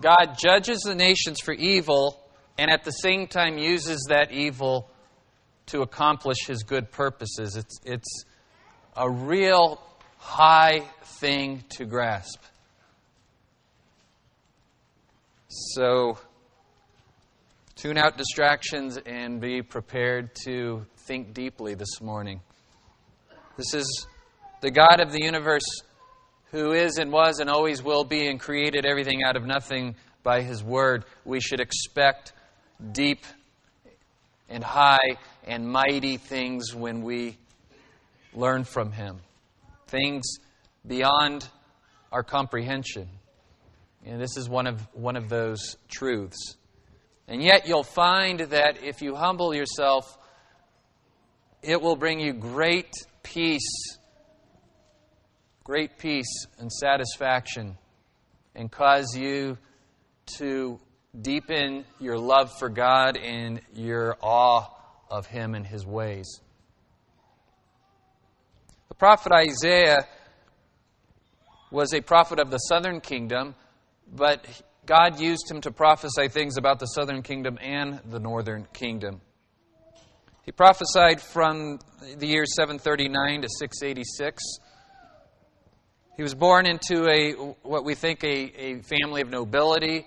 God judges the nations for evil and at the same time uses that evil to accomplish his good purposes. It's, it's a real high thing to grasp. So, tune out distractions and be prepared to think deeply this morning. This is the God of the universe who is and was and always will be and created everything out of nothing by his word. We should expect deep and high and mighty things when we learn from him. Things beyond our comprehension. And this is one of, one of those truths. And yet, you'll find that if you humble yourself, it will bring you great peace, great peace and satisfaction, and cause you to deepen your love for God and your awe of Him and His ways. The prophet Isaiah was a prophet of the southern kingdom, but God used him to prophesy things about the southern kingdom and the northern kingdom. He prophesied from the year 739 to 686. He was born into a what we think a, a family of nobility.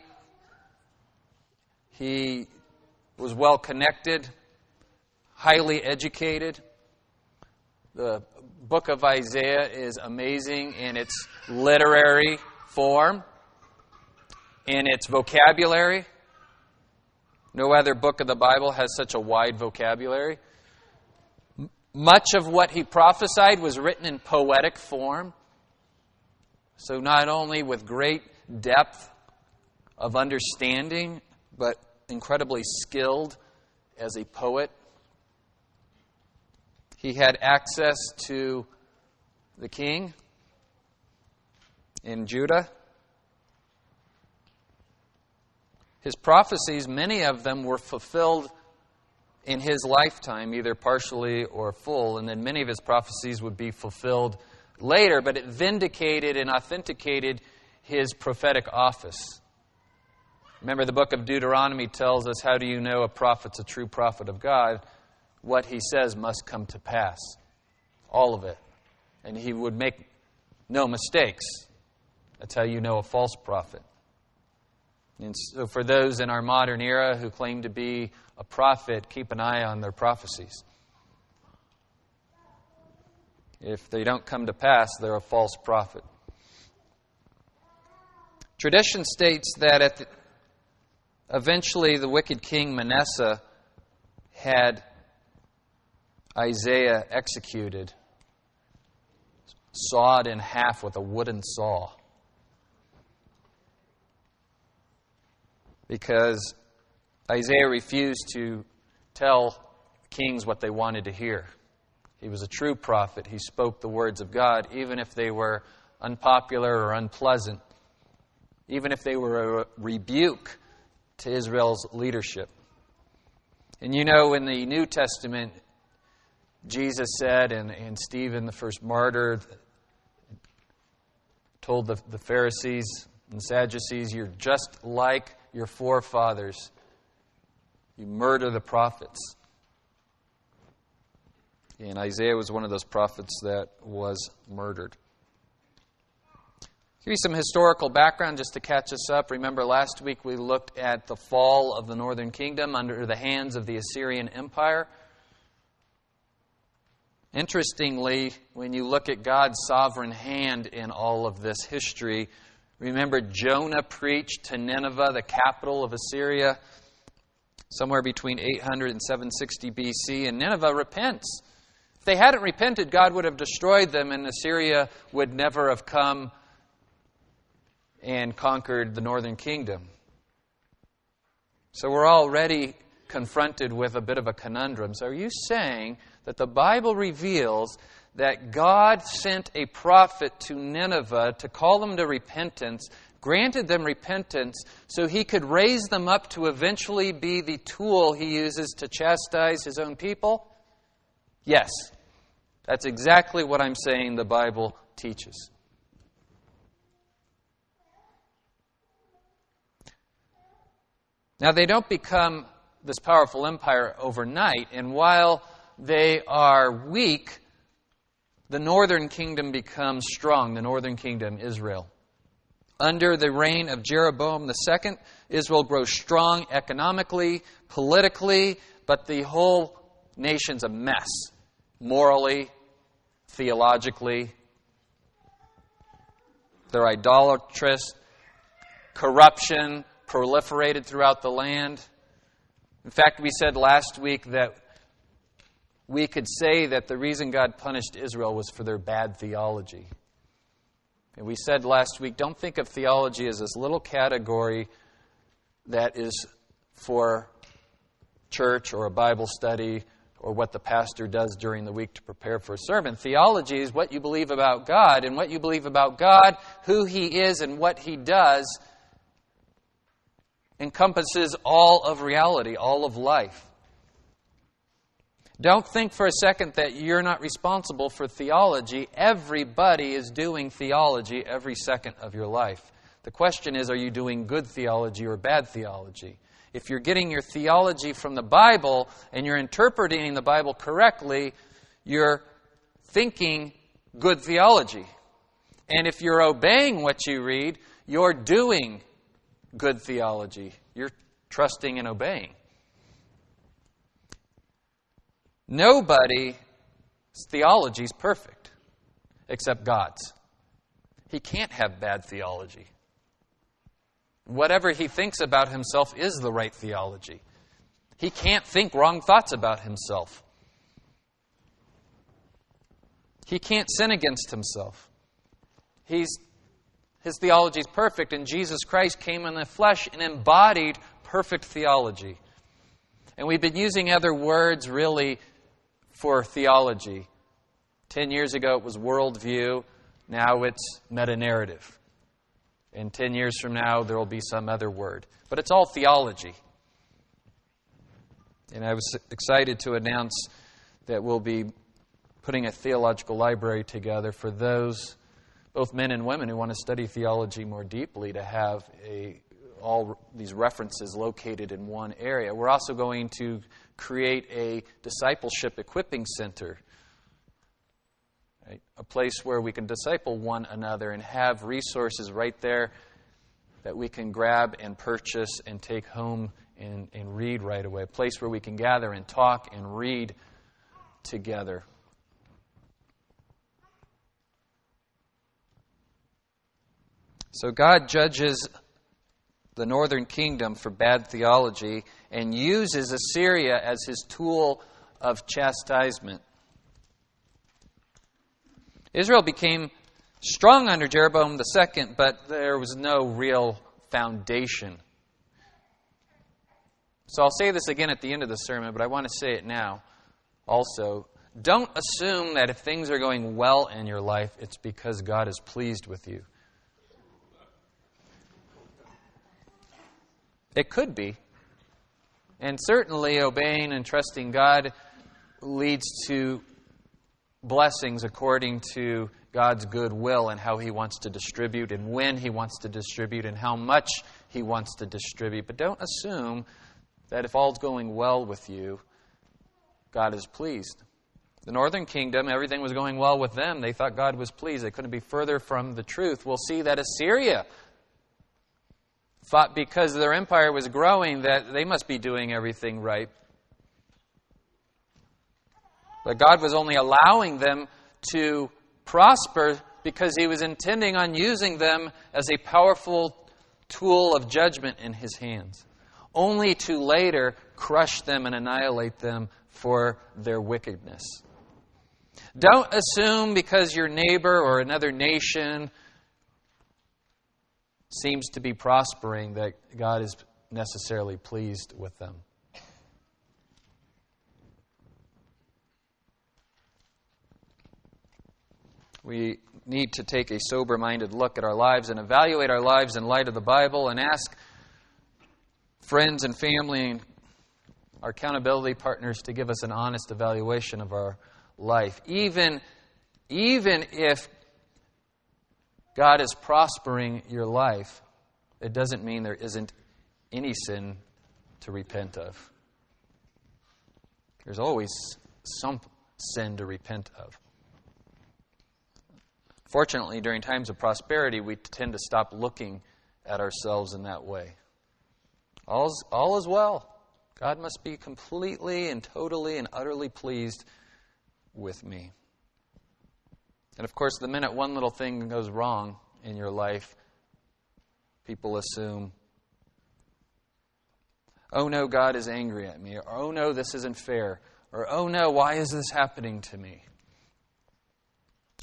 He was well connected, highly educated. The book of Isaiah is amazing in its literary form, in its vocabulary. No other book of the Bible has such a wide vocabulary. Much of what he prophesied was written in poetic form. So, not only with great depth of understanding, but incredibly skilled as a poet. He had access to the king in Judah. His prophecies, many of them were fulfilled in his lifetime, either partially or full, and then many of his prophecies would be fulfilled later, but it vindicated and authenticated his prophetic office. Remember, the book of Deuteronomy tells us how do you know a prophet's a true prophet of God? What he says must come to pass. All of it. And he would make no mistakes. That's how you know a false prophet. And so, for those in our modern era who claim to be a prophet, keep an eye on their prophecies. If they don't come to pass, they're a false prophet. Tradition states that at the, eventually the wicked king Manasseh had Isaiah executed, sawed in half with a wooden saw. Because Isaiah refused to tell kings what they wanted to hear. He was a true prophet. He spoke the words of God, even if they were unpopular or unpleasant, even if they were a rebuke to Israel's leadership. And you know, in the New Testament, Jesus said, and, and Stephen, the first martyr, told the, the Pharisees and Sadducees, You're just like your forefathers. You murder the prophets. And Isaiah was one of those prophets that was murdered. Give you some historical background just to catch us up. Remember, last week we looked at the fall of the northern kingdom under the hands of the Assyrian Empire. Interestingly, when you look at God's sovereign hand in all of this history, remember Jonah preached to Nineveh, the capital of Assyria, somewhere between 800 and 760 BC, and Nineveh repents. If they hadn't repented, God would have destroyed them, and Assyria would never have come and conquered the northern kingdom. So we're already confronted with a bit of a conundrum. So, are you saying that the Bible reveals that God sent a prophet to Nineveh to call them to repentance, granted them repentance, so he could raise them up to eventually be the tool he uses to chastise his own people? Yes. That's exactly what I'm saying the Bible teaches. Now, they don't become this powerful empire overnight, and while they are weak, the northern kingdom becomes strong, the northern kingdom, Israel. Under the reign of Jeroboam II, Israel grows strong economically, politically, but the whole nation's a mess morally, theologically. They're idolatrous, corruption proliferated throughout the land. In fact, we said last week that we could say that the reason God punished Israel was for their bad theology. And we said last week don't think of theology as this little category that is for church or a Bible study or what the pastor does during the week to prepare for a sermon. Theology is what you believe about God, and what you believe about God, who He is, and what He does encompasses all of reality, all of life. Don't think for a second that you're not responsible for theology. Everybody is doing theology every second of your life. The question is are you doing good theology or bad theology? If you're getting your theology from the Bible and you're interpreting the Bible correctly, you're thinking good theology. And if you're obeying what you read, you're doing good theology. You're trusting and obeying. Nobody's theology is perfect except God's. He can't have bad theology. Whatever he thinks about himself is the right theology. He can't think wrong thoughts about himself. He can't sin against himself. He's, his theology is perfect, and Jesus Christ came in the flesh and embodied perfect theology. And we've been using other words really for theology. Ten years ago, it was worldview. Now it's meta narrative. And 10 years from now, there will be some other word. But it's all theology. And I was excited to announce that we'll be putting a theological library together for those, both men and women, who want to study theology more deeply, to have a, all these references located in one area. We're also going to create a discipleship equipping center. Right? A place where we can disciple one another and have resources right there that we can grab and purchase and take home and, and read right away. A place where we can gather and talk and read together. So God judges the northern kingdom for bad theology and uses Assyria as his tool of chastisement. Israel became strong under Jeroboam II, but there was no real foundation. So I'll say this again at the end of the sermon, but I want to say it now also. Don't assume that if things are going well in your life, it's because God is pleased with you. It could be. And certainly, obeying and trusting God leads to blessings according to God's good will and how He wants to distribute and when He wants to distribute and how much He wants to distribute. But don't assume that if all's going well with you, God is pleased. The northern kingdom, everything was going well with them. They thought God was pleased. They couldn't be further from the truth. We'll see that Assyria thought because their empire was growing that they must be doing everything right. But God was only allowing them to prosper because He was intending on using them as a powerful tool of judgment in His hands, only to later crush them and annihilate them for their wickedness. Don't assume because your neighbor or another nation seems to be prospering that God is necessarily pleased with them. We need to take a sober minded look at our lives and evaluate our lives in light of the Bible and ask friends and family and our accountability partners to give us an honest evaluation of our life. Even, even if God is prospering your life, it doesn't mean there isn't any sin to repent of. There's always some sin to repent of. Fortunately, during times of prosperity, we tend to stop looking at ourselves in that way. All's, all is well. God must be completely and totally and utterly pleased with me. And of course, the minute one little thing goes wrong in your life, people assume, oh no, God is angry at me, or oh no, this isn't fair, or oh no, why is this happening to me?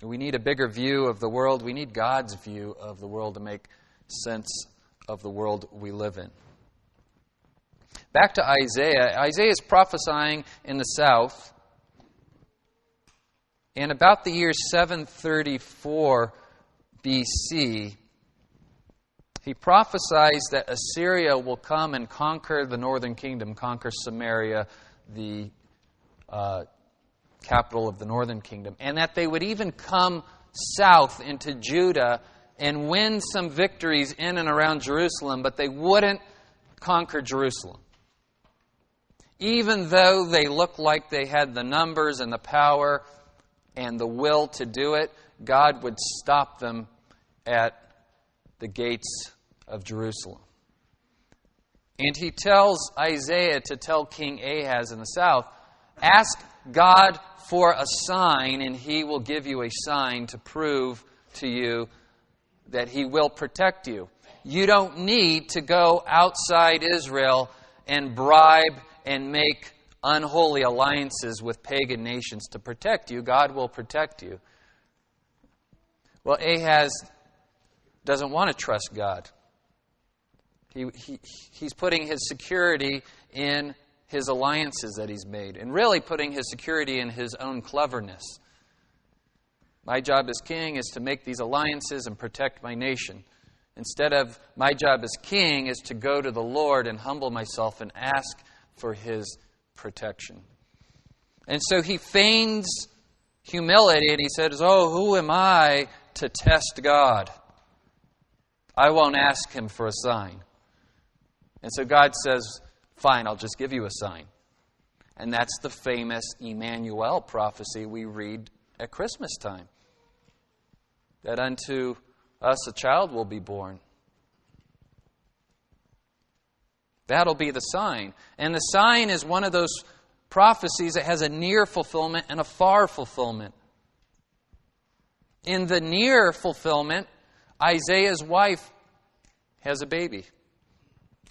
We need a bigger view of the world. We need God's view of the world to make sense of the world we live in. Back to Isaiah. Isaiah is prophesying in the south. And about the year 734 BC, he prophesies that Assyria will come and conquer the northern kingdom, conquer Samaria, the uh, capital of the northern kingdom, and that they would even come south into Judah and win some victories in and around Jerusalem, but they wouldn't conquer Jerusalem. Even though they looked like they had the numbers and the power and the will to do it, God would stop them at the gates of Jerusalem. And he tells Isaiah to tell King Ahaz in the south ask God for a sign, and he will give you a sign to prove to you that he will protect you. You don't need to go outside Israel and bribe and make unholy alliances with pagan nations to protect you. God will protect you. Well, Ahaz doesn't want to trust God. He, he, he's putting his security in his alliances that he's made and really putting his security in his own cleverness. My job as king is to make these alliances and protect my nation. Instead of my job as king is to go to the Lord and humble myself and ask for his protection. And so he feigns humility and he says, Oh, who am I to test God? I won't ask him for a sign. And so God says, Fine, I'll just give you a sign. And that's the famous Emmanuel prophecy we read at Christmas time that unto us a child will be born. That'll be the sign. And the sign is one of those prophecies that has a near fulfillment and a far fulfillment. In the near fulfillment, Isaiah's wife has a baby.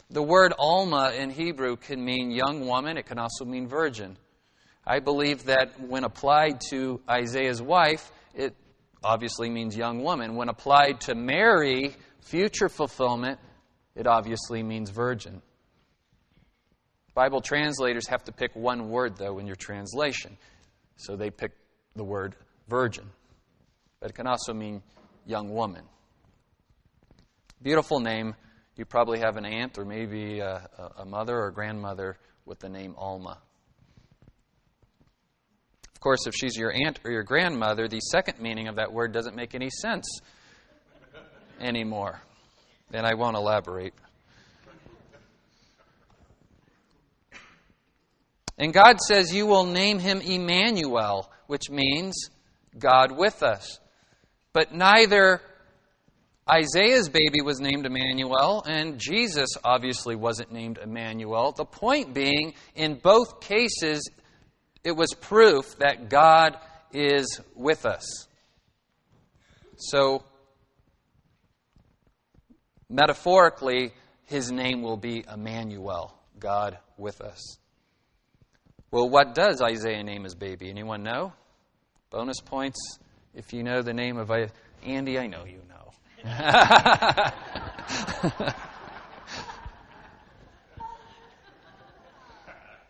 The word Alma in Hebrew can mean young woman, it can also mean virgin. I believe that when applied to Isaiah's wife, it obviously means young woman. When applied to Mary, future fulfillment, it obviously means virgin. Bible translators have to pick one word, though, in your translation. So they pick the word virgin. But it can also mean young woman. Beautiful name you probably have an aunt or maybe a, a mother or grandmother with the name Alma. Of course, if she's your aunt or your grandmother, the second meaning of that word doesn't make any sense anymore. And I won't elaborate. And God says, You will name him Emmanuel, which means God with us. But neither Isaiah's baby was named Emmanuel, and Jesus obviously wasn't named Emmanuel. The point being, in both cases, it was proof that God is with us. So, metaphorically, his name will be Emmanuel, God with us. Well, what does Isaiah name his baby? Anyone know? Bonus points if you know the name of Andy. I know you.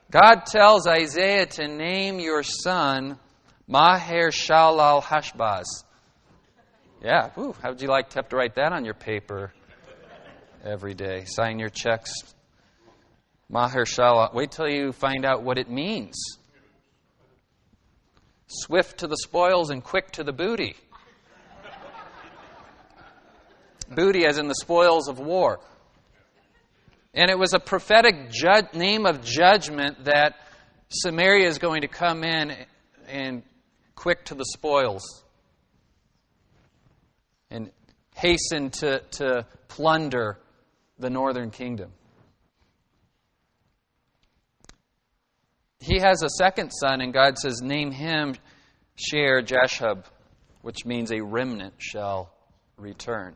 God tells Isaiah to name your son Maher Shalal Hashbaz. Yeah, Ooh, how would you like to have to write that on your paper every day? Sign your checks. Maher Shalal. Wait till you find out what it means. Swift to the spoils and quick to the booty. Booty, as in the spoils of war. And it was a prophetic ju- name of judgment that Samaria is going to come in and quick to the spoils and hasten to, to plunder the northern kingdom. He has a second son, and God says, Name him Shear Jashub, which means a remnant shall return.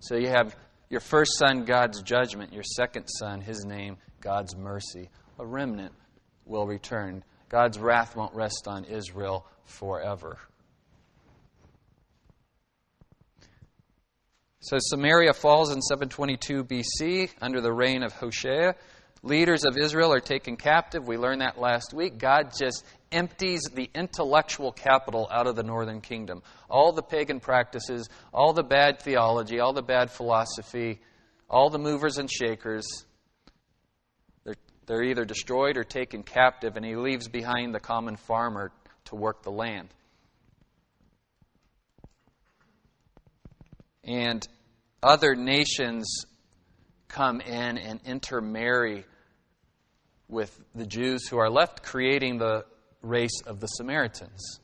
So you have your first son, God's judgment, your second son, his name, God's mercy. A remnant will return. God's wrath won't rest on Israel forever. So Samaria falls in 722 BC under the reign of Hoshea. Leaders of Israel are taken captive. We learned that last week. God just empties the intellectual capital out of the northern kingdom. All the pagan practices, all the bad theology, all the bad philosophy, all the movers and shakers, they're, they're either destroyed or taken captive, and he leaves behind the common farmer to work the land. And other nations come in and intermarry with the Jews who are left, creating the race of the Samaritans.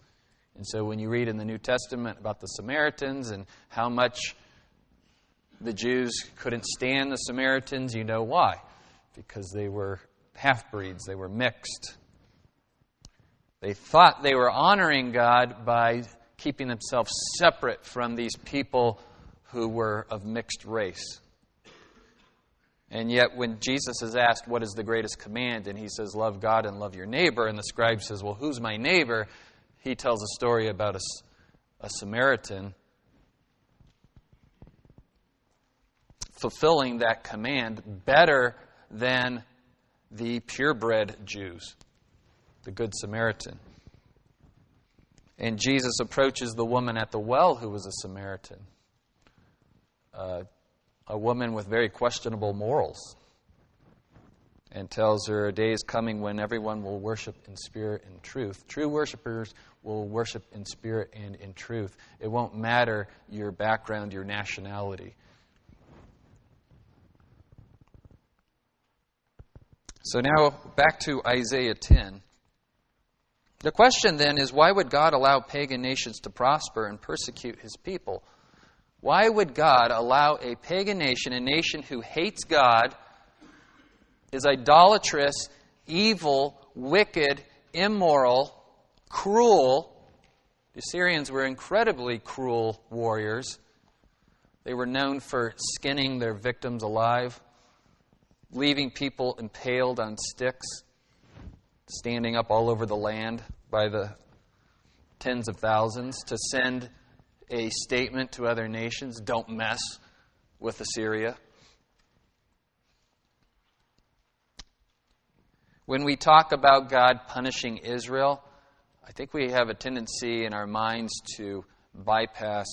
And so when you read in the New Testament about the Samaritans and how much the Jews couldn't stand the Samaritans, you know why. Because they were half breeds, they were mixed. They thought they were honoring God by keeping themselves separate from these people who were of mixed race. And yet, when Jesus is asked, What is the greatest command? and he says, Love God and love your neighbor, and the scribe says, Well, who's my neighbor? he tells a story about a, a Samaritan fulfilling that command better than the purebred Jews, the Good Samaritan. And Jesus approaches the woman at the well who was a Samaritan. Uh, a woman with very questionable morals and tells her a day is coming when everyone will worship in spirit and truth. True worshipers will worship in spirit and in truth. It won't matter your background, your nationality. So now back to Isaiah 10. The question then is why would God allow pagan nations to prosper and persecute his people? Why would God allow a pagan nation, a nation who hates God, is idolatrous, evil, wicked, immoral, cruel? The Assyrians were incredibly cruel warriors. They were known for skinning their victims alive, leaving people impaled on sticks, standing up all over the land by the tens of thousands to send a statement to other nations don't mess with Assyria. When we talk about God punishing Israel, I think we have a tendency in our minds to bypass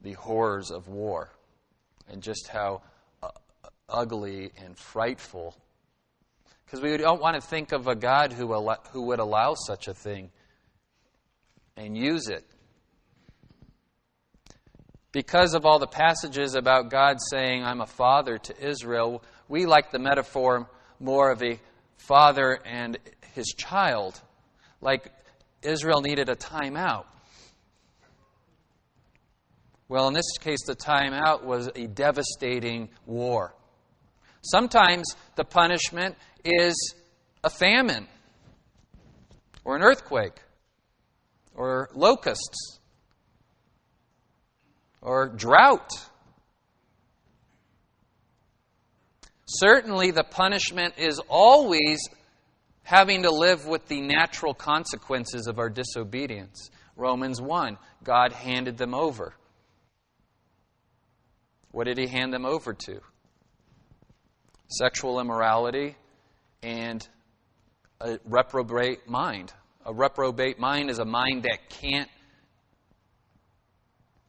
the horrors of war and just how uh, ugly and frightful. Because we don't want to think of a God who, who would allow such a thing and use it because of all the passages about God saying, I'm a father to Israel, we like the metaphor more of a father and his child. Like Israel needed a timeout. Well, in this case, the timeout was a devastating war. Sometimes the punishment is a famine, or an earthquake, or locusts or drought. Certainly, the punishment is always having to live with the natural consequences of our disobedience. Romans 1 God handed them over. What did he hand them over to? Sexual immorality and a reprobate mind. A reprobate mind is a mind that can't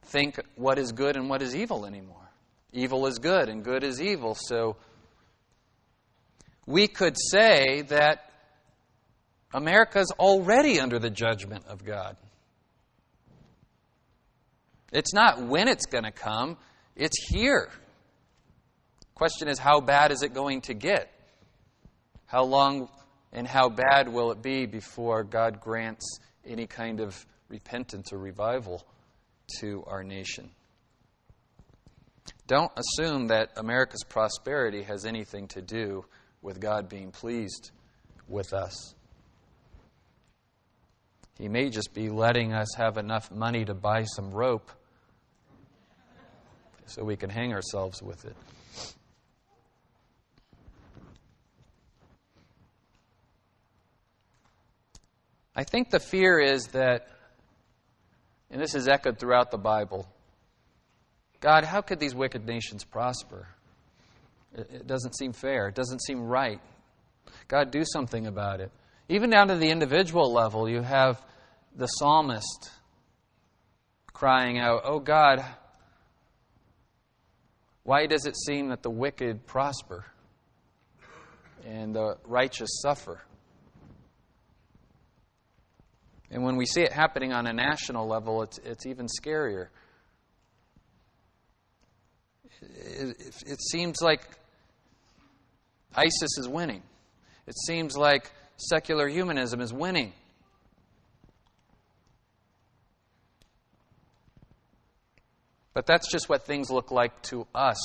think what is good and what is evil anymore. Evil is good and good is evil. So we could say that America is already under the judgment of God. It's not when it's going to come, it's here. question is how bad is it going to get? How long and how bad will it be before God grants any kind of repentance or revival to our nation? Don't assume that America's prosperity has anything to do with God being pleased with us. He may just be letting us have enough money to buy some rope so we can hang ourselves with it. I think the fear is that, and this is echoed throughout the Bible God, how could these wicked nations prosper? It doesn't seem fair. It doesn't seem right. God, do something about it. Even down to the individual level, you have the psalmist crying out, Oh God, why does it seem that the wicked prosper and the righteous suffer? And when we see it happening on a national level, it's, it's even scarier. It, it, it seems like ISIS is winning. It seems like secular humanism is winning. But that's just what things look like to us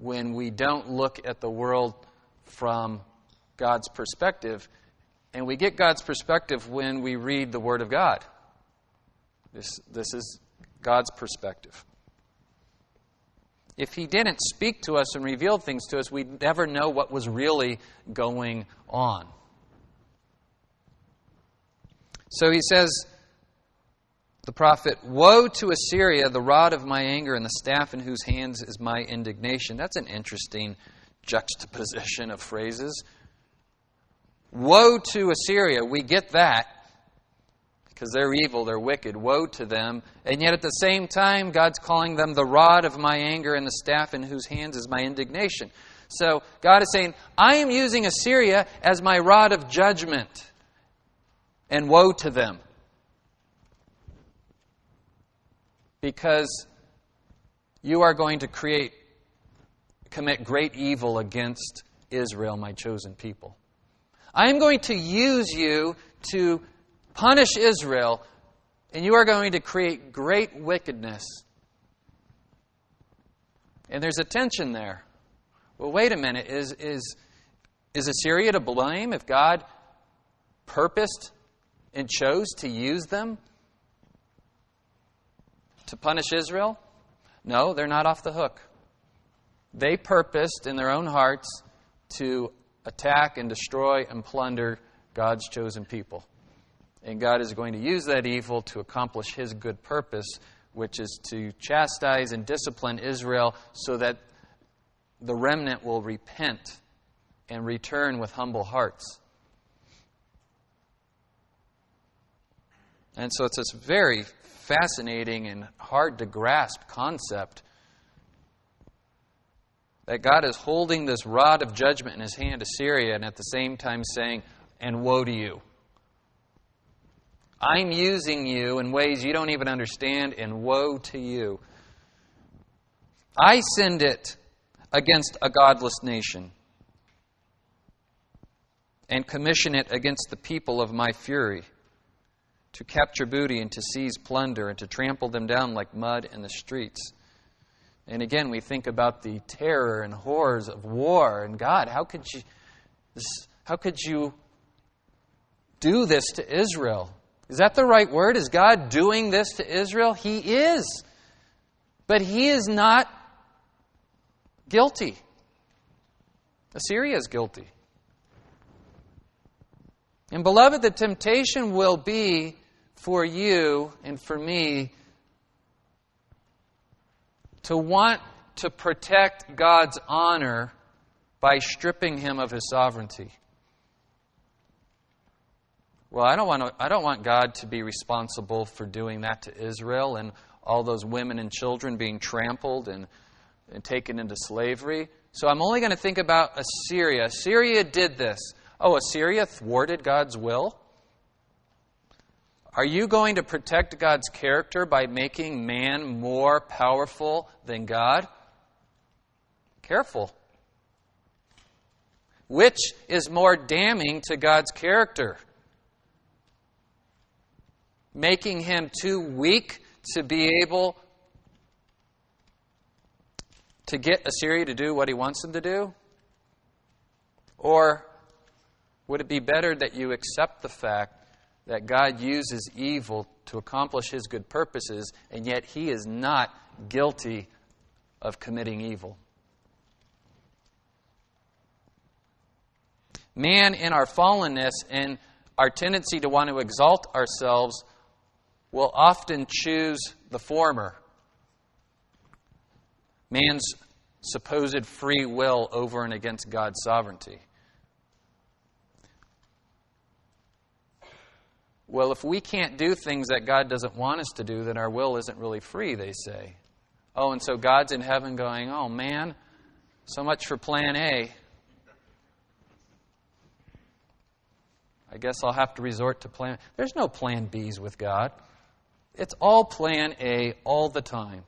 when we don't look at the world from God's perspective. And we get God's perspective when we read the Word of God. This, this is God's perspective. If He didn't speak to us and reveal things to us, we'd never know what was really going on. So He says, the prophet, Woe to Assyria, the rod of my anger, and the staff in whose hands is my indignation. That's an interesting juxtaposition of phrases. Woe to Assyria. We get that because they're evil, they're wicked. Woe to them. And yet at the same time, God's calling them the rod of my anger and the staff in whose hands is my indignation. So God is saying, I am using Assyria as my rod of judgment. And woe to them. Because you are going to create, commit great evil against Israel, my chosen people. I am going to use you to punish Israel, and you are going to create great wickedness. And there's a tension there. Well, wait a minute. Is, is, is Assyria to blame if God purposed and chose to use them to punish Israel? No, they're not off the hook. They purposed in their own hearts to attack and destroy and plunder God's chosen people. And God is going to use that evil to accomplish His good purpose, which is to chastise and discipline Israel so that the remnant will repent and return with humble hearts. And so it's this very fascinating and hard to grasp concept that God is holding this rod of judgment in his hand to Syria and at the same time saying, And woe to you. I'm using you in ways you don't even understand, and woe to you. I send it against a godless nation and commission it against the people of my fury to capture booty and to seize plunder and to trample them down like mud in the streets. And again, we think about the terror and horrors of war. And God, how could you, how could you do this to Israel? Is that the right word? Is God doing this to Israel? He is. But He is not guilty. Assyria is guilty. And beloved, the temptation will be for you and for me to want to protect God's honor by stripping him of his sovereignty. Well, I don't want to, I don't want God to be responsible for doing that to Israel and all those women and children being trampled and, and taken into slavery. So I'm only going to think about Assyria. Assyria did this. Oh, Assyria thwarted God's will? Are you going to protect God's character by making man more powerful than God? Careful. Which is more damning to God's character? Making him too weak to be able to get Assyria to do what he wants them to do? Or would it be better that you accept the fact that God uses evil to accomplish his good purposes, and yet he is not guilty of committing evil? Man, in our fallenness and our tendency to want to exalt ourselves, will often choose the former man's supposed free will over and against God's sovereignty. Well, if we can't do things that God doesn't want us to do, then our will isn't really free, they say. Oh, and so God's in heaven going, oh man, so much for plan A. I guess I'll have to resort to plan. There's no plan Bs with God. It's all plan A all the time.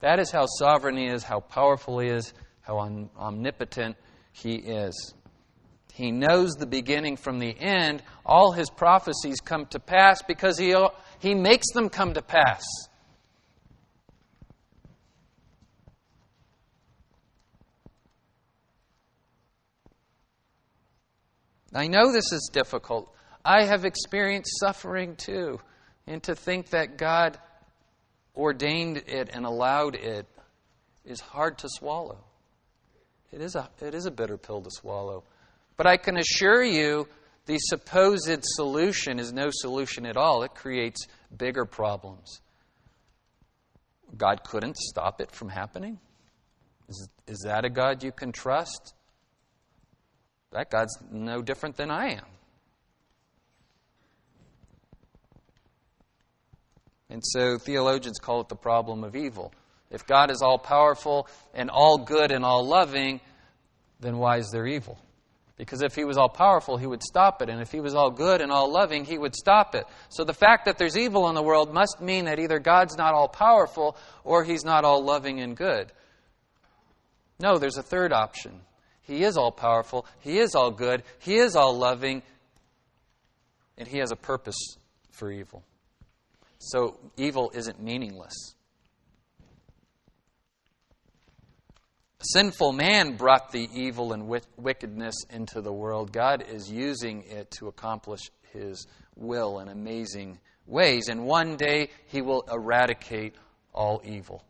That is how sovereign He is, how powerful He is, how omnipotent He is. He knows the beginning from the end. All His prophecies come to pass because He, he makes them come to pass. I know this is difficult. I have experienced suffering too. And to think that God ordained it and allowed it is hard to swallow. It is a, it is a bitter pill to swallow. But I can assure you, the supposed solution is no solution at all. It creates bigger problems. God couldn't stop it from happening? Is, is that a God you can trust? That God's no different than I am. And so theologians call it the problem of evil. If God is all powerful and all good and all loving, then why is there evil? Because if he was all powerful, he would stop it. And if he was all good and all loving, he would stop it. So the fact that there's evil in the world must mean that either God's not all powerful or he's not all loving and good. No, there's a third option. He is all powerful, he is all good, he is all loving, and he has a purpose for evil. So evil isn't meaningless. Sinful man brought the evil and wickedness into the world. God is using it to accomplish his will in amazing ways. And one day he will eradicate all evil.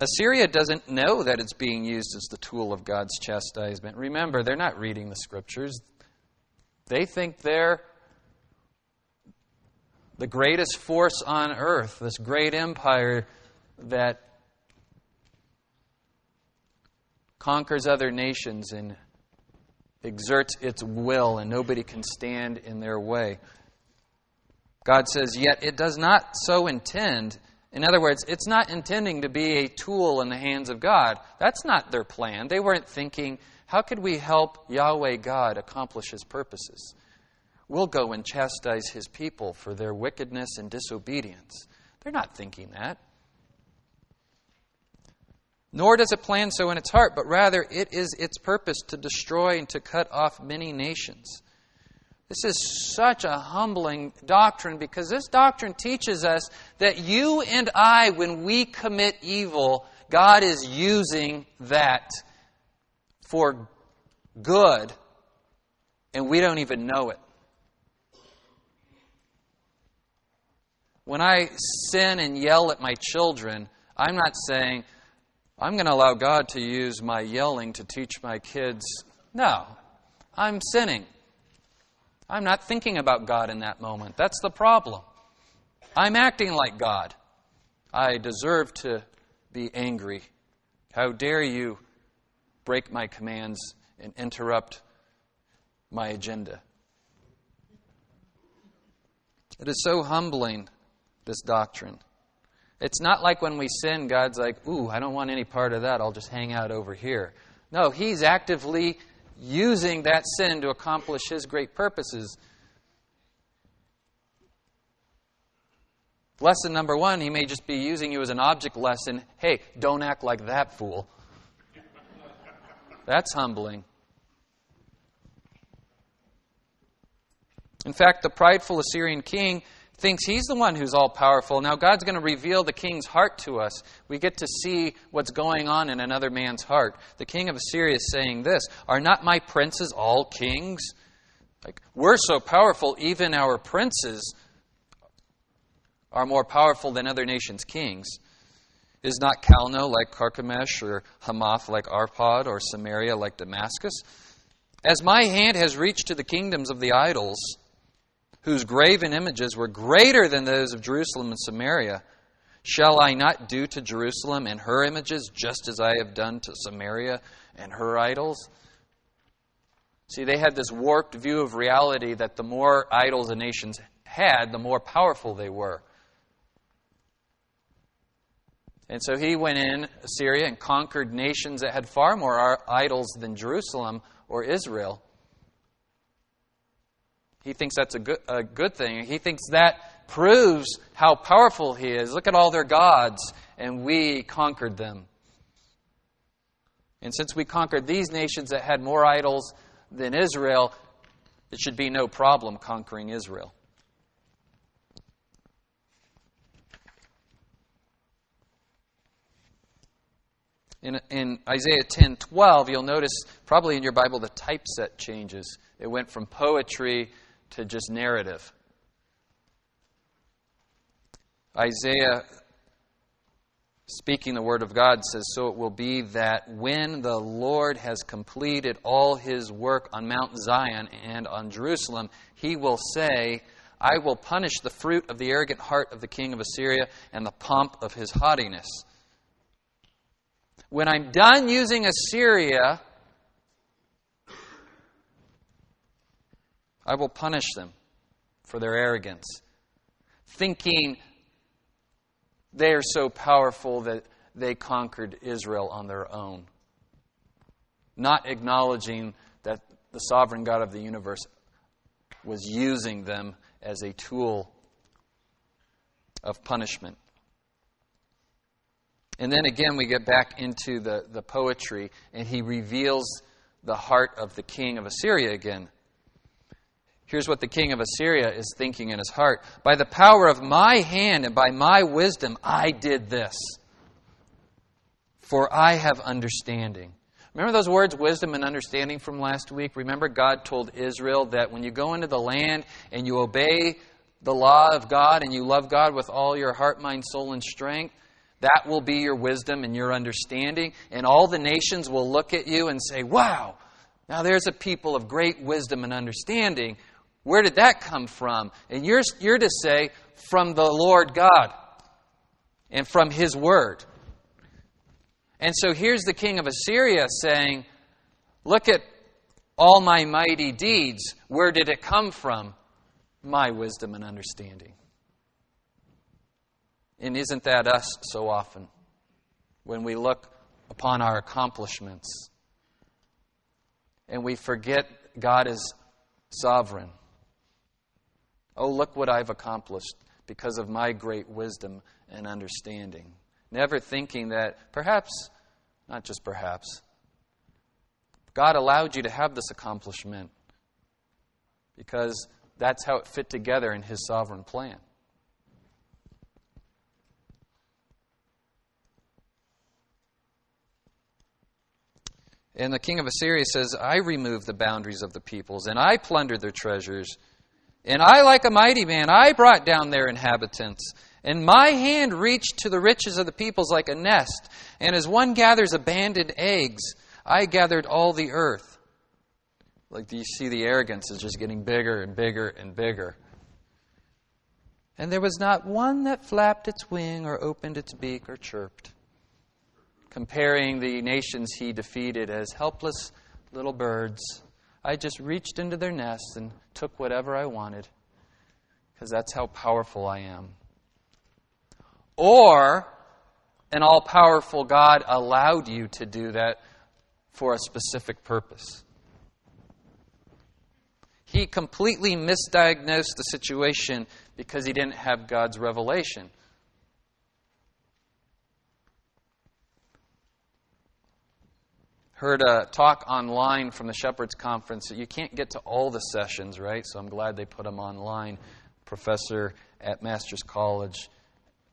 Assyria doesn't know that it's being used as the tool of God's chastisement. Remember, they're not reading the scriptures. They think they're the greatest force on earth, this great empire that conquers other nations and exerts its will, and nobody can stand in their way. God says, Yet it does not so intend in other words, it's not intending to be a tool in the hands of God. That's not their plan. They weren't thinking, how could we help Yahweh God accomplish his purposes? We'll go and chastise his people for their wickedness and disobedience. They're not thinking that. Nor does it plan so in its heart, but rather it is its purpose to destroy and to cut off many nations. This is such a humbling doctrine because this doctrine teaches us that you and I, when we commit evil, God is using that for good, and we don't even know it. When I sin and yell at my children, I'm not saying, I'm going to allow God to use my yelling to teach my kids. No, I'm sinning. I'm not thinking about God in that moment. That's the problem. I'm acting like God. I deserve to be angry. How dare you break my commands and interrupt my agenda? It is so humbling, this doctrine. It's not like when we sin, God's like, ooh, I don't want any part of that. I'll just hang out over here. No, He's actively using that sin to accomplish his great purposes. Lesson number one, he may just be using you as an object lesson. Hey, don't act like that fool. That's humbling. In fact, the prideful Assyrian king thinks he's the one who's all powerful. Now, God's going to reveal the king's heart to us. We get to see what's going on in another man's heart. The king of Assyria is saying this Are not my princes all kings? Like, we're so powerful, even our princes are more powerful than other nations' kings. Is not Calno like Carchemish, or Hamath like Arpad, or Samaria like Damascus? As my hand has reached to the kingdoms of the idols, whose graven images were greater than those of Jerusalem and Samaria, shall I not do to Jerusalem and her images just as I have done to Samaria and her idols? See, they had this warped view of reality that the more idols a nation had, the more powerful they were. And so he went in Assyria and conquered nations that had far more idols than Jerusalem or Israel. He thinks that's a good, a good thing. He thinks that proves how powerful he is. Look at all their gods, and we conquered them. And since we conquered these nations that had more idols than Israel, it should be no problem conquering Israel. In, in Isaiah 10 12, you'll notice probably in your Bible the typeset changes. It went from poetry to just narrative. Isaiah, speaking the word of God, says, So it will be that when the Lord has completed all his work on Mount Zion and on Jerusalem, he will say, I will punish the fruit of the arrogant heart of the king of Assyria and the pomp of his haughtiness. When I'm done using Assyria, I will punish them for their arrogance, thinking they are so powerful that they conquered Israel on their own, not acknowledging that the sovereign God of the universe was using them as a tool of punishment. And then again, we get back into the, the poetry, and he reveals the heart of the king of Assyria again. Here's what the king of Assyria is thinking in his heart By the power of my hand and by my wisdom, I did this. For I have understanding. Remember those words, wisdom and understanding, from last week? Remember, God told Israel that when you go into the land and you obey the law of God and you love God with all your heart, mind, soul, and strength, that will be your wisdom and your understanding. And all the nations will look at you and say, Wow, now there's a people of great wisdom and understanding. Where did that come from? And you're, you're to say, From the Lord God and from His Word. And so here's the king of Assyria saying, Look at all my mighty deeds. Where did it come from? My wisdom and understanding. And isn't that us so often? When we look upon our accomplishments and we forget God is sovereign. Oh, look what I've accomplished because of my great wisdom and understanding. Never thinking that perhaps, not just perhaps, God allowed you to have this accomplishment because that's how it fit together in His sovereign plan. And the king of Assyria says, I removed the boundaries of the peoples, and I plundered their treasures. And I, like a mighty man, I brought down their inhabitants. And my hand reached to the riches of the peoples like a nest. And as one gathers abandoned eggs, I gathered all the earth. Like do you see, the arrogance is just getting bigger and bigger and bigger. And there was not one that flapped its wing or opened its beak or chirped comparing the nations he defeated as helpless little birds. I just reached into their nest and took whatever I wanted because that's how powerful I am. Or an all powerful God allowed you to do that for a specific purpose. He completely misdiagnosed the situation because he didn't have God's revelation. Heard a talk online from the Shepherds Conference. You can't get to all the sessions, right? So I'm glad they put them online. Professor at Masters College,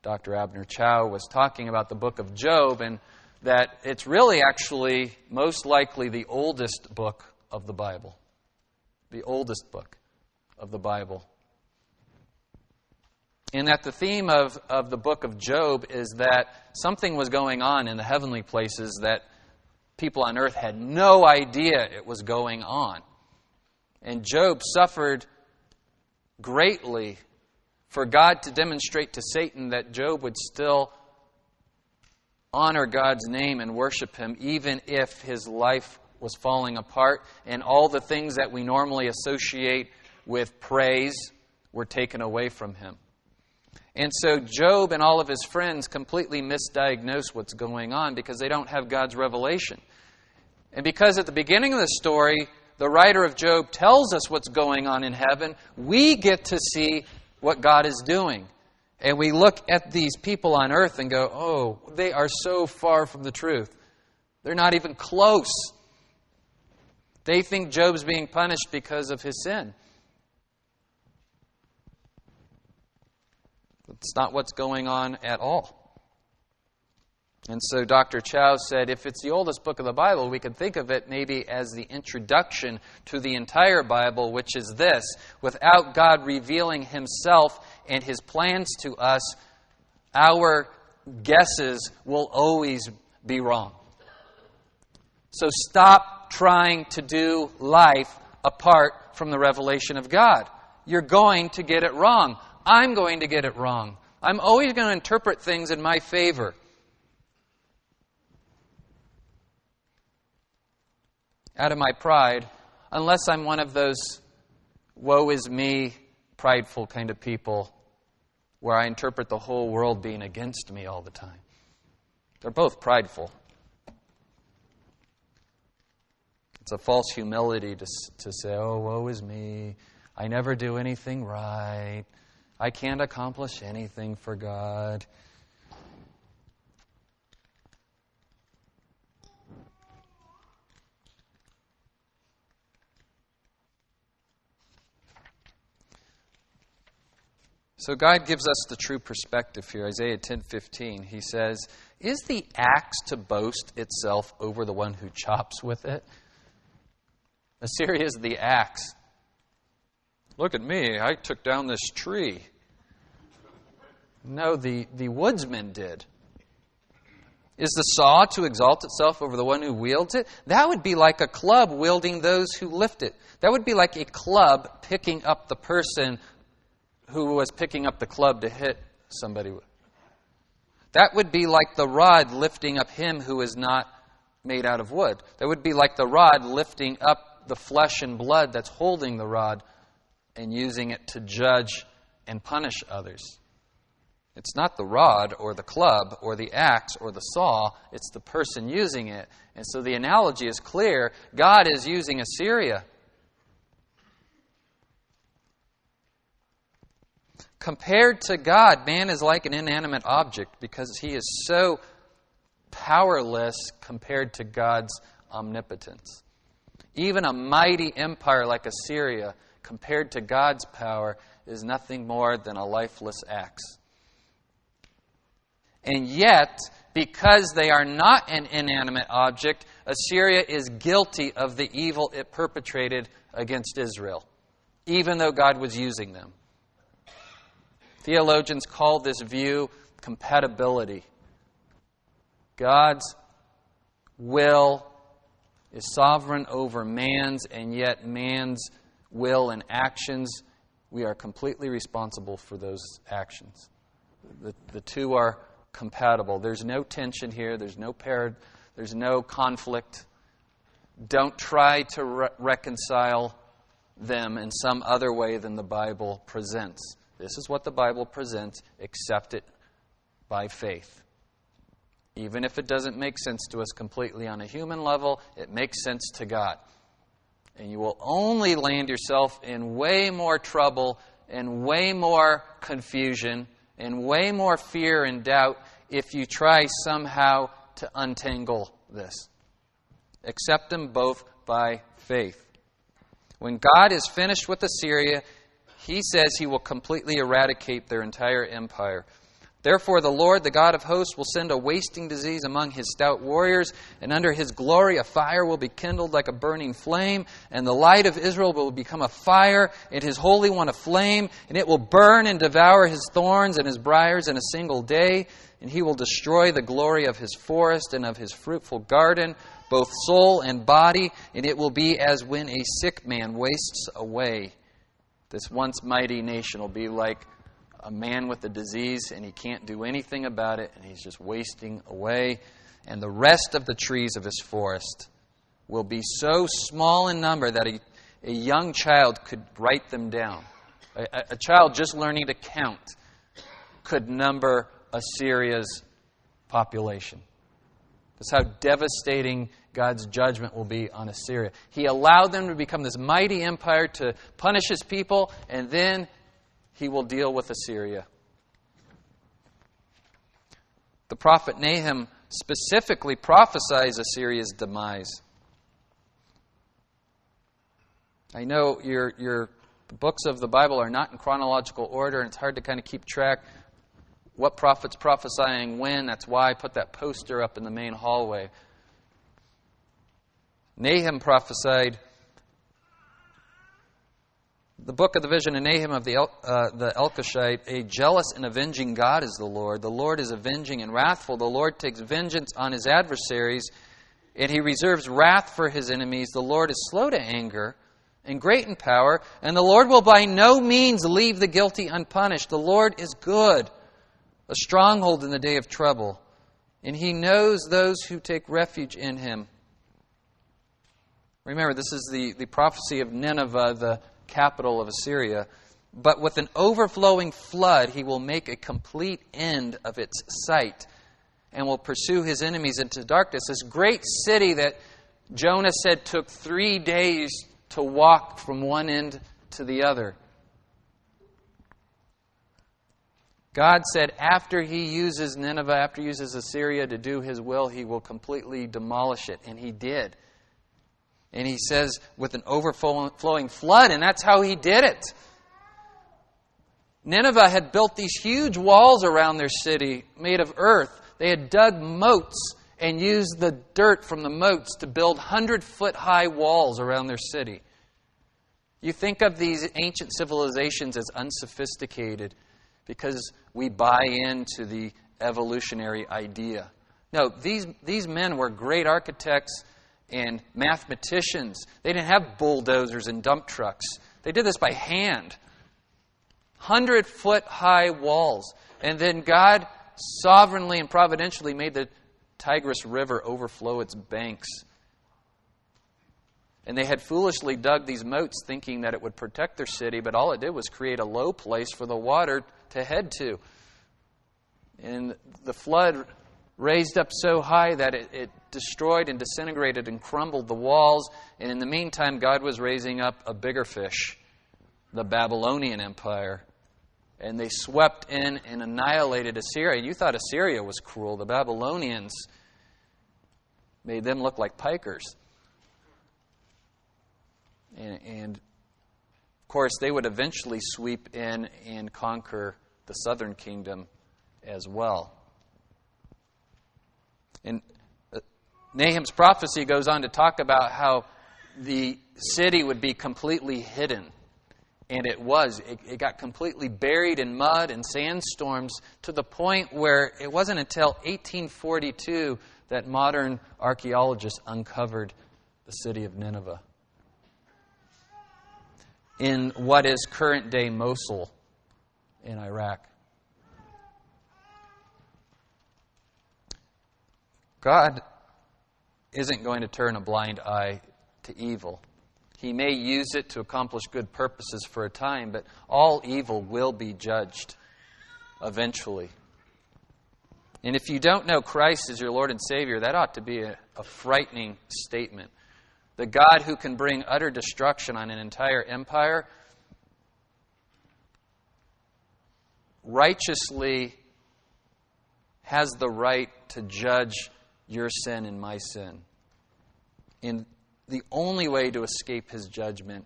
Dr. Abner Chou, was talking about the book of Job and that it's really actually most likely the oldest book of the Bible. The oldest book of the Bible. And that the theme of, of the book of Job is that something was going on in the heavenly places that people on earth had no idea it was going on. And Job suffered greatly for God to demonstrate to Satan that Job would still honor God's name and worship Him, even if his life was falling apart and all the things that we normally associate with praise were taken away from him. And so Job and all of his friends completely misdiagnose what's going on because they don't have God's revelation. And because at the beginning of the story, the writer of Job tells us what's going on in heaven, we get to see what God is doing. And we look at these people on earth and go, oh, they are so far from the truth. They're not even close. They think Job's being punished because of his sin. It's not what's going on at all. And so Dr. Chou said if it's the oldest book of the Bible, we could think of it maybe as the introduction to the entire Bible, which is this without God revealing himself and his plans to us, our guesses will always be wrong. So stop trying to do life apart from the revelation of God. You're going to get it wrong. I'm going to get it wrong. I'm always going to interpret things in my favor. Out of my pride, unless I'm one of those woe is me, prideful kind of people where I interpret the whole world being against me all the time. They're both prideful. It's a false humility to, to say, oh, woe is me. I never do anything right. I can't accomplish anything for God. So God gives us the true perspective here. Isaiah 10:15. He says, "Is the axe to boast itself over the one who chops with it?" Assyria is the axe. Look at me, I took down this tree. No, the, the woodsman did. Is the saw to exalt itself over the one who wields it? That would be like a club wielding those who lift it. That would be like a club picking up the person who was picking up the club to hit somebody with. That would be like the rod lifting up him who is not made out of wood. That would be like the rod lifting up the flesh and blood that's holding the rod and using it to judge and punish others. It's not the rod or the club or the axe or the saw, it's the person using it. And so the analogy is clear God is using Assyria. Compared to God, man is like an inanimate object because he is so powerless compared to God's omnipotence. Even a mighty empire like Assyria compared to God's power, is nothing more than a lifeless axe. And yet, because they are not an inanimate object, Assyria is guilty of the evil it perpetrated against Israel, even though God was using them. Theologians call this view compatibility. God's will is sovereign over man's, and yet man's will, and actions, we are completely responsible for those actions. The, the two are compatible. There's no tension here, there's no par- there's no conflict. Don't try to re- reconcile them in some other way than the Bible presents. This is what the Bible presents. Accept it by faith. Even if it doesn't make sense to us completely on a human level, it makes sense to God. And you will only land yourself in way more trouble and way more confusion and way more fear and doubt if you try somehow to untangle this. Accept them both by faith. When God is finished with Assyria, he says he will completely eradicate their entire empire. Therefore, the Lord, the God of hosts, will send a wasting disease among his stout warriors, and under his glory a fire will be kindled like a burning flame, and the light of Israel will become a fire, and his Holy One a flame, and it will burn and devour his thorns and his briers in a single day, and he will destroy the glory of his forest and of his fruitful garden, both soul and body, and it will be as when a sick man wastes away. This once mighty nation will be like a man with a disease and he can't do anything about it and he's just wasting away. And the rest of the trees of his forest will be so small in number that a, a young child could write them down. A, a child just learning to count could number Assyria's population. That's how devastating God's judgment will be on Assyria. He allowed them to become this mighty empire to punish his people, and then he will deal with Assyria. The prophet Nahum specifically prophesies Assyria's demise. I know your, your books of the Bible are not in chronological order, and it's hard to kind of keep track what prophet's prophesying when. That's why I put that poster up in the main hallway. Nahum prophesied the book of the vision in Nahum of the, uh, the Elkoshite, a jealous and avenging God is the Lord. The Lord is avenging and wrathful. The Lord takes vengeance on his adversaries, and he reserves wrath for his enemies. The Lord is slow to anger and great in power, and the Lord will by no means leave the guilty unpunished. The Lord is good, a stronghold in the day of trouble, and he knows those who take refuge in him. Remember, this is the, the prophecy of Nineveh, the capital of Assyria. But with an overflowing flood, he will make a complete end of its site and will pursue his enemies into darkness. This great city that Jonah said took three days to walk from one end to the other. God said after he uses Nineveh, after he uses Assyria to do his will, he will completely demolish it. And he did. And he says, with an overflowing flood, and that's how he did it. Nineveh had built these huge walls around their city made of earth. They had dug moats and used the dirt from the moats to build 100 foot high walls around their city. You think of these ancient civilizations as unsophisticated because we buy into the evolutionary idea. No, these, these men were great architects and mathematicians. They didn't have bulldozers and dump trucks. They did this by hand. Hundred foot high walls. And then God sovereignly and providentially made the Tigris River overflow its banks. And they had foolishly dug these moats thinking that it would protect their city, but all it did was create a low place for the water to head to. And the flood raised up so high that it, it, destroyed and disintegrated and crumbled the walls. And in the meantime, God was raising up a bigger fish, the Babylonian Empire. And they swept in and annihilated Assyria. You thought Assyria was cruel. The Babylonians made them look like pikers. And, and of course, they would eventually sweep in and conquer the southern kingdom as well. And uh, Nahum's prophecy goes on to talk about how the city would be completely hidden. And it was. It, it, got completely buried in mud and sandstorms to the point where it wasn't until 1842 that modern archaeologists uncovered the city of Nineveh in what is current day Mosul in Iraq. God isn't going to turn a blind eye to evil. He may use it to accomplish good purposes for a time, but all evil will be judged eventually. And if you don't know Christ as your Lord and Savior, that ought to be a, a frightening statement. The God who can bring utter destruction on an entire empire righteously has the right to judge your sin and my sin. And the only way to escape his judgment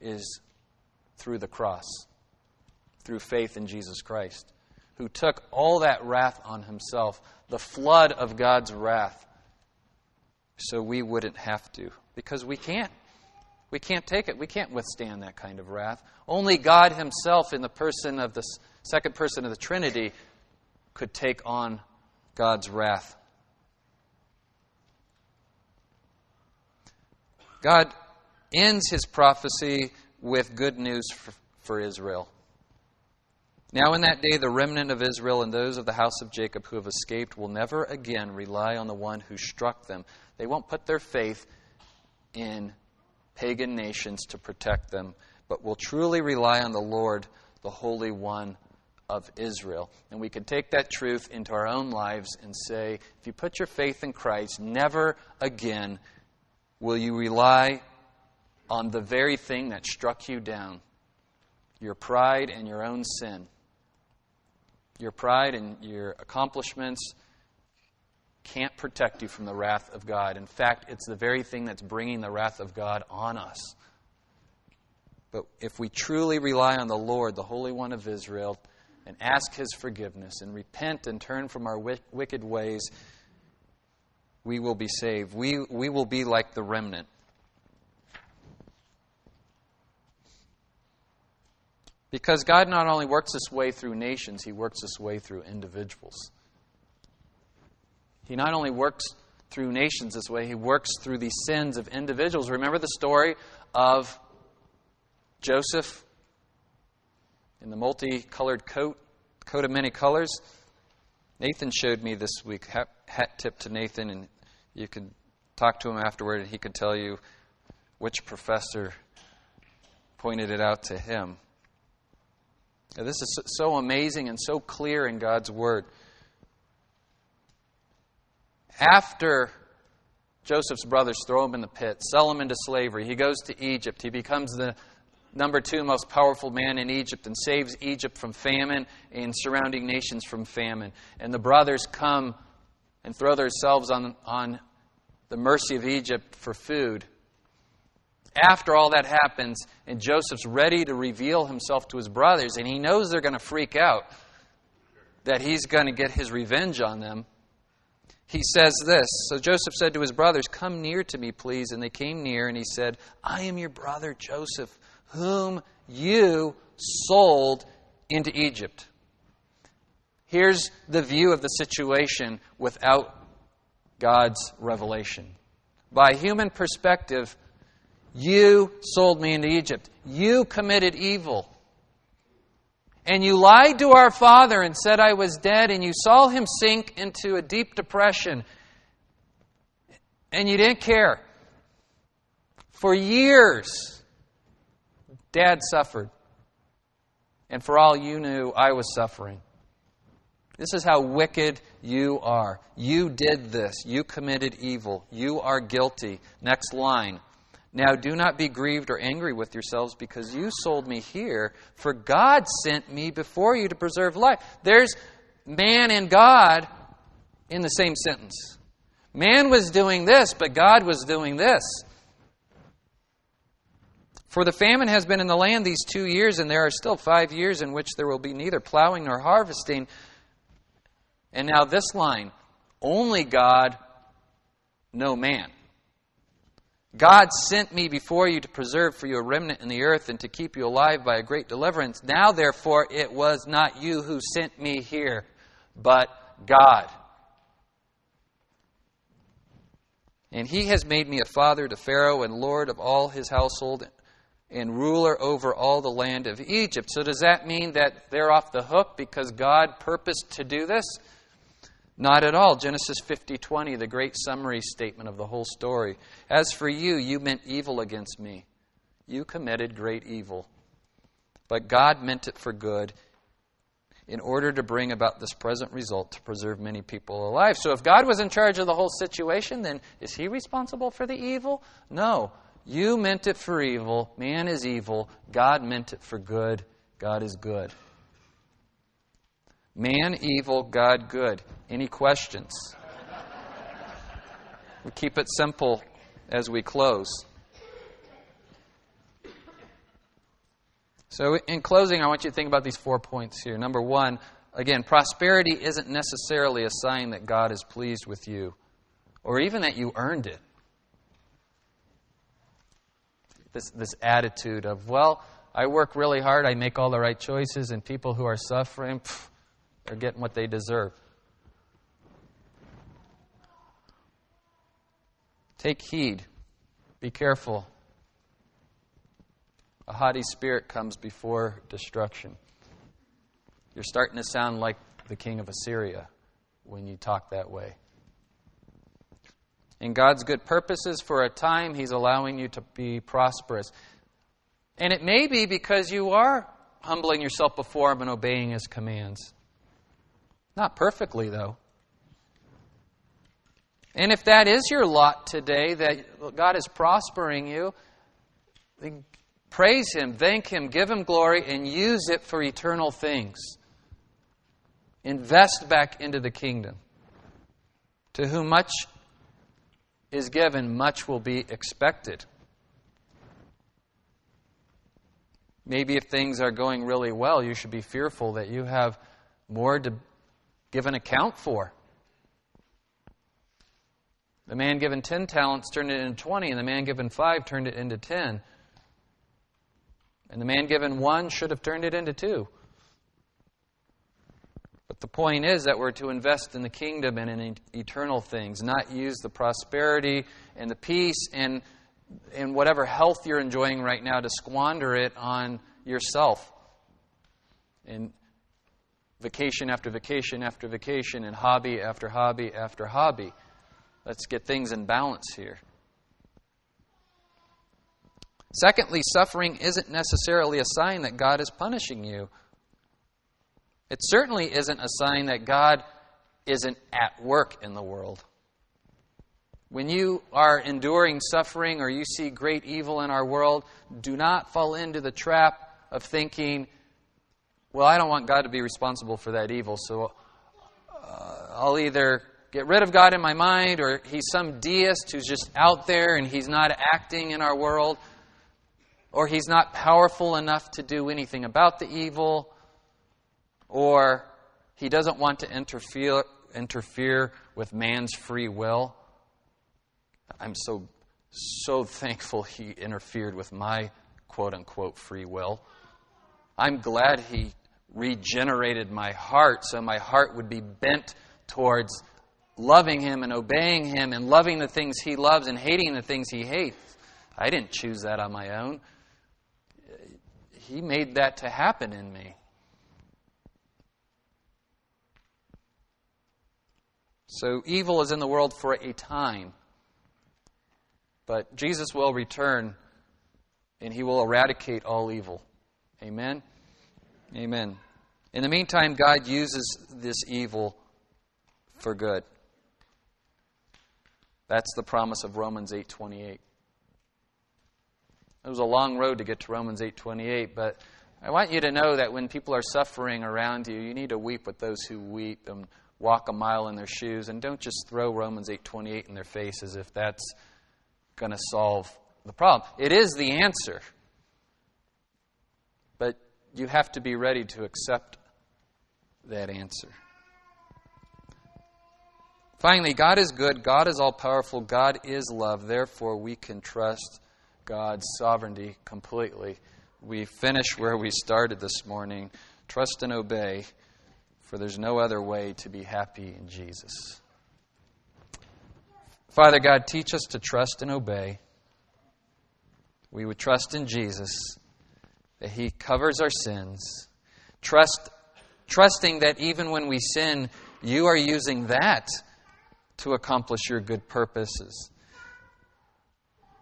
is through the cross, through faith in Jesus Christ, who took all that wrath on himself, the flood of God's wrath, so we wouldn't have to, because we can't. We can't take it. We can't withstand that kind of wrath. Only God Himself, in the person of the second person of the Trinity, could take on God's wrath. God ends His prophecy with good news for, for Israel. Now, in that day, the remnant of Israel and those of the house of Jacob who have escaped will never again rely on the one who struck them. They won't put their faith in pagan nations to protect them, but will truly rely on the Lord, the Holy One of Israel. And we can take that truth into our own lives and say, if you put your faith in Christ, never again will you rely on the very thing that struck you down your pride and your own sin. Your pride and your accomplishments can't protect you from the wrath of God. In fact, it's the very thing that's bringing the wrath of God on us. But if we truly rely on the Lord, the Holy One of Israel, and ask His forgiveness and repent and turn from our wicked ways, we will be saved. We, we will be like the remnant. Because God not only works this way through nations, He works this way through individuals. He not only works through nations this way, he works through the sins of individuals. Remember the story of Joseph in the multicolored coat, coat of many colors? Nathan showed me this week, hat, hat tip to Nathan, and you could talk to him afterward, and he could tell you which professor pointed it out to him. Now, this is so amazing and so clear in God's Word. After Joseph's brothers throw him in the pit, sell him into slavery, he goes to Egypt. He becomes the number two most powerful man in Egypt and saves Egypt from famine and surrounding nations from famine. And the brothers come and throw themselves on, on the mercy of Egypt for food. After all that happens, and Joseph's ready to reveal himself to his brothers, and he knows they're going to freak out, that he's going to get his revenge on them he says this So Joseph said to his brothers, Come near to me, please. And they came near, and he said, I am your brother Joseph, whom you sold into Egypt. Here's the view of the situation without God's revelation. By human perspective, you sold me into Egypt. You committed evil. And you lied to our father and said I was dead, and you saw him sink into a deep depression, and you didn't care. For years, Dad suffered. And for all you knew, I was suffering. This is how wicked you are. You did this. You committed evil. You are guilty. Next line. Now do not be grieved or angry with yourselves because you sold me here, for God sent me before you to preserve life. There's man and God in the same sentence. Man was doing this, but God was doing this. For the famine has been in the land these two years, and there are still five years in which there will be neither plowing nor harvesting. And now this line only God, no man. God sent me before you to preserve for you a remnant in the earth and to keep you alive by a great deliverance. Now, therefore, it was not you who sent me here, but God. And he has made me a father to Pharaoh and lord of all his household and ruler over all the land of Egypt. So, does that mean that they're off the hook because God purposed to do this? Not at all. Genesis 50:20, the great summary statement of the whole story. As for you, you meant evil against me. You committed great evil. But God meant it for good in order to bring about this present result to preserve many people alive. So if God was in charge of the whole situation, then is he responsible for the evil? No. You meant it for evil. Man is evil. God meant it for good. God is good. Man evil, God good. Any questions? we keep it simple as we close. So, in closing, I want you to think about these four points here. Number one, again, prosperity isn't necessarily a sign that God is pleased with you or even that you earned it. This, this attitude of, well, I work really hard, I make all the right choices, and people who are suffering pff, are getting what they deserve. Take heed. Be careful. A haughty spirit comes before destruction. You're starting to sound like the king of Assyria when you talk that way. In God's good purposes, for a time, He's allowing you to be prosperous. And it may be because you are humbling yourself before Him and obeying His commands. Not perfectly, though. And if that is your lot today, that God is prospering you, Praise Him, thank Him, give Him glory, and use it for eternal things. Invest back into the kingdom. To whom much is given, much will be expected. Maybe if things are going really well, you should be fearful that you have more to give an account for. The man given 10 talents turned it into 20, and the man given 5 turned it into 10. And the man given one should have turned it into two. But the point is that we're to invest in the kingdom and in eternal things, not use the prosperity and the peace and, and whatever health you're enjoying right now to squander it on yourself. And vacation after vacation after vacation, and hobby after hobby after hobby. Let's get things in balance here. Secondly, suffering isn't necessarily a sign that God is punishing you. It certainly isn't a sign that God isn't at work in the world. When you are enduring suffering or you see great evil in our world, do not fall into the trap of thinking, well, I don't want God to be responsible for that evil, so uh, I'll either get rid of God in my mind or he's some deist who's just out there and he's not acting in our world or he's not powerful enough to do anything about the evil, or he doesn't want to interfere, interfere with man's free will. I'm so, so thankful he interfered with my quote unquote free will. I'm glad he regenerated my heart so my heart would be bent towards loving him and obeying him and loving the things he loves and hating the things he hates. I didn't choose that on my own. He made that to happen in me. So evil is in the world for a time. But Jesus will return and he will eradicate all evil. Amen? Amen. In the meantime, God uses this evil for good. That's the promise of Romans 8:28. It was a long road to get to Romans 8:28, but I want you to know that when people are suffering around you, you need to weep with those who weep and walk a mile in their shoes and don't just throw Romans 8:28 in their face as if that's going to solve the problem. It is the answer. But you have to be ready to accept that answer. Finally, God is good, God is all powerful, God is love. Therefore, we can trust God's sovereignty completely. We finish where we started this morning trust and obey, for there's no other way to be happy in Jesus. Father God, teach us to trust and obey. We would trust in Jesus, that He covers our sins. Trust, trusting that even when we sin, you are using that to accomplish your good purposes.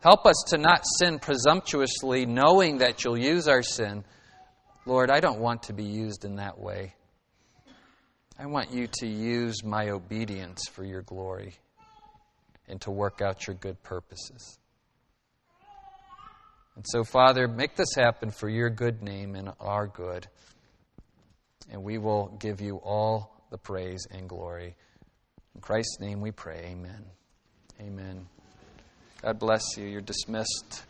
Help us to not sin presumptuously, knowing that you'll use our sin. Lord, I don't want to be used in that way. I want you to use my obedience for your glory and to work out your good purposes. And so, Father, make this happen for your good name and our good. and we will give you all the praise and glory. In Christ's name we pray. Amen. Amen. God bless you. You're dismissed.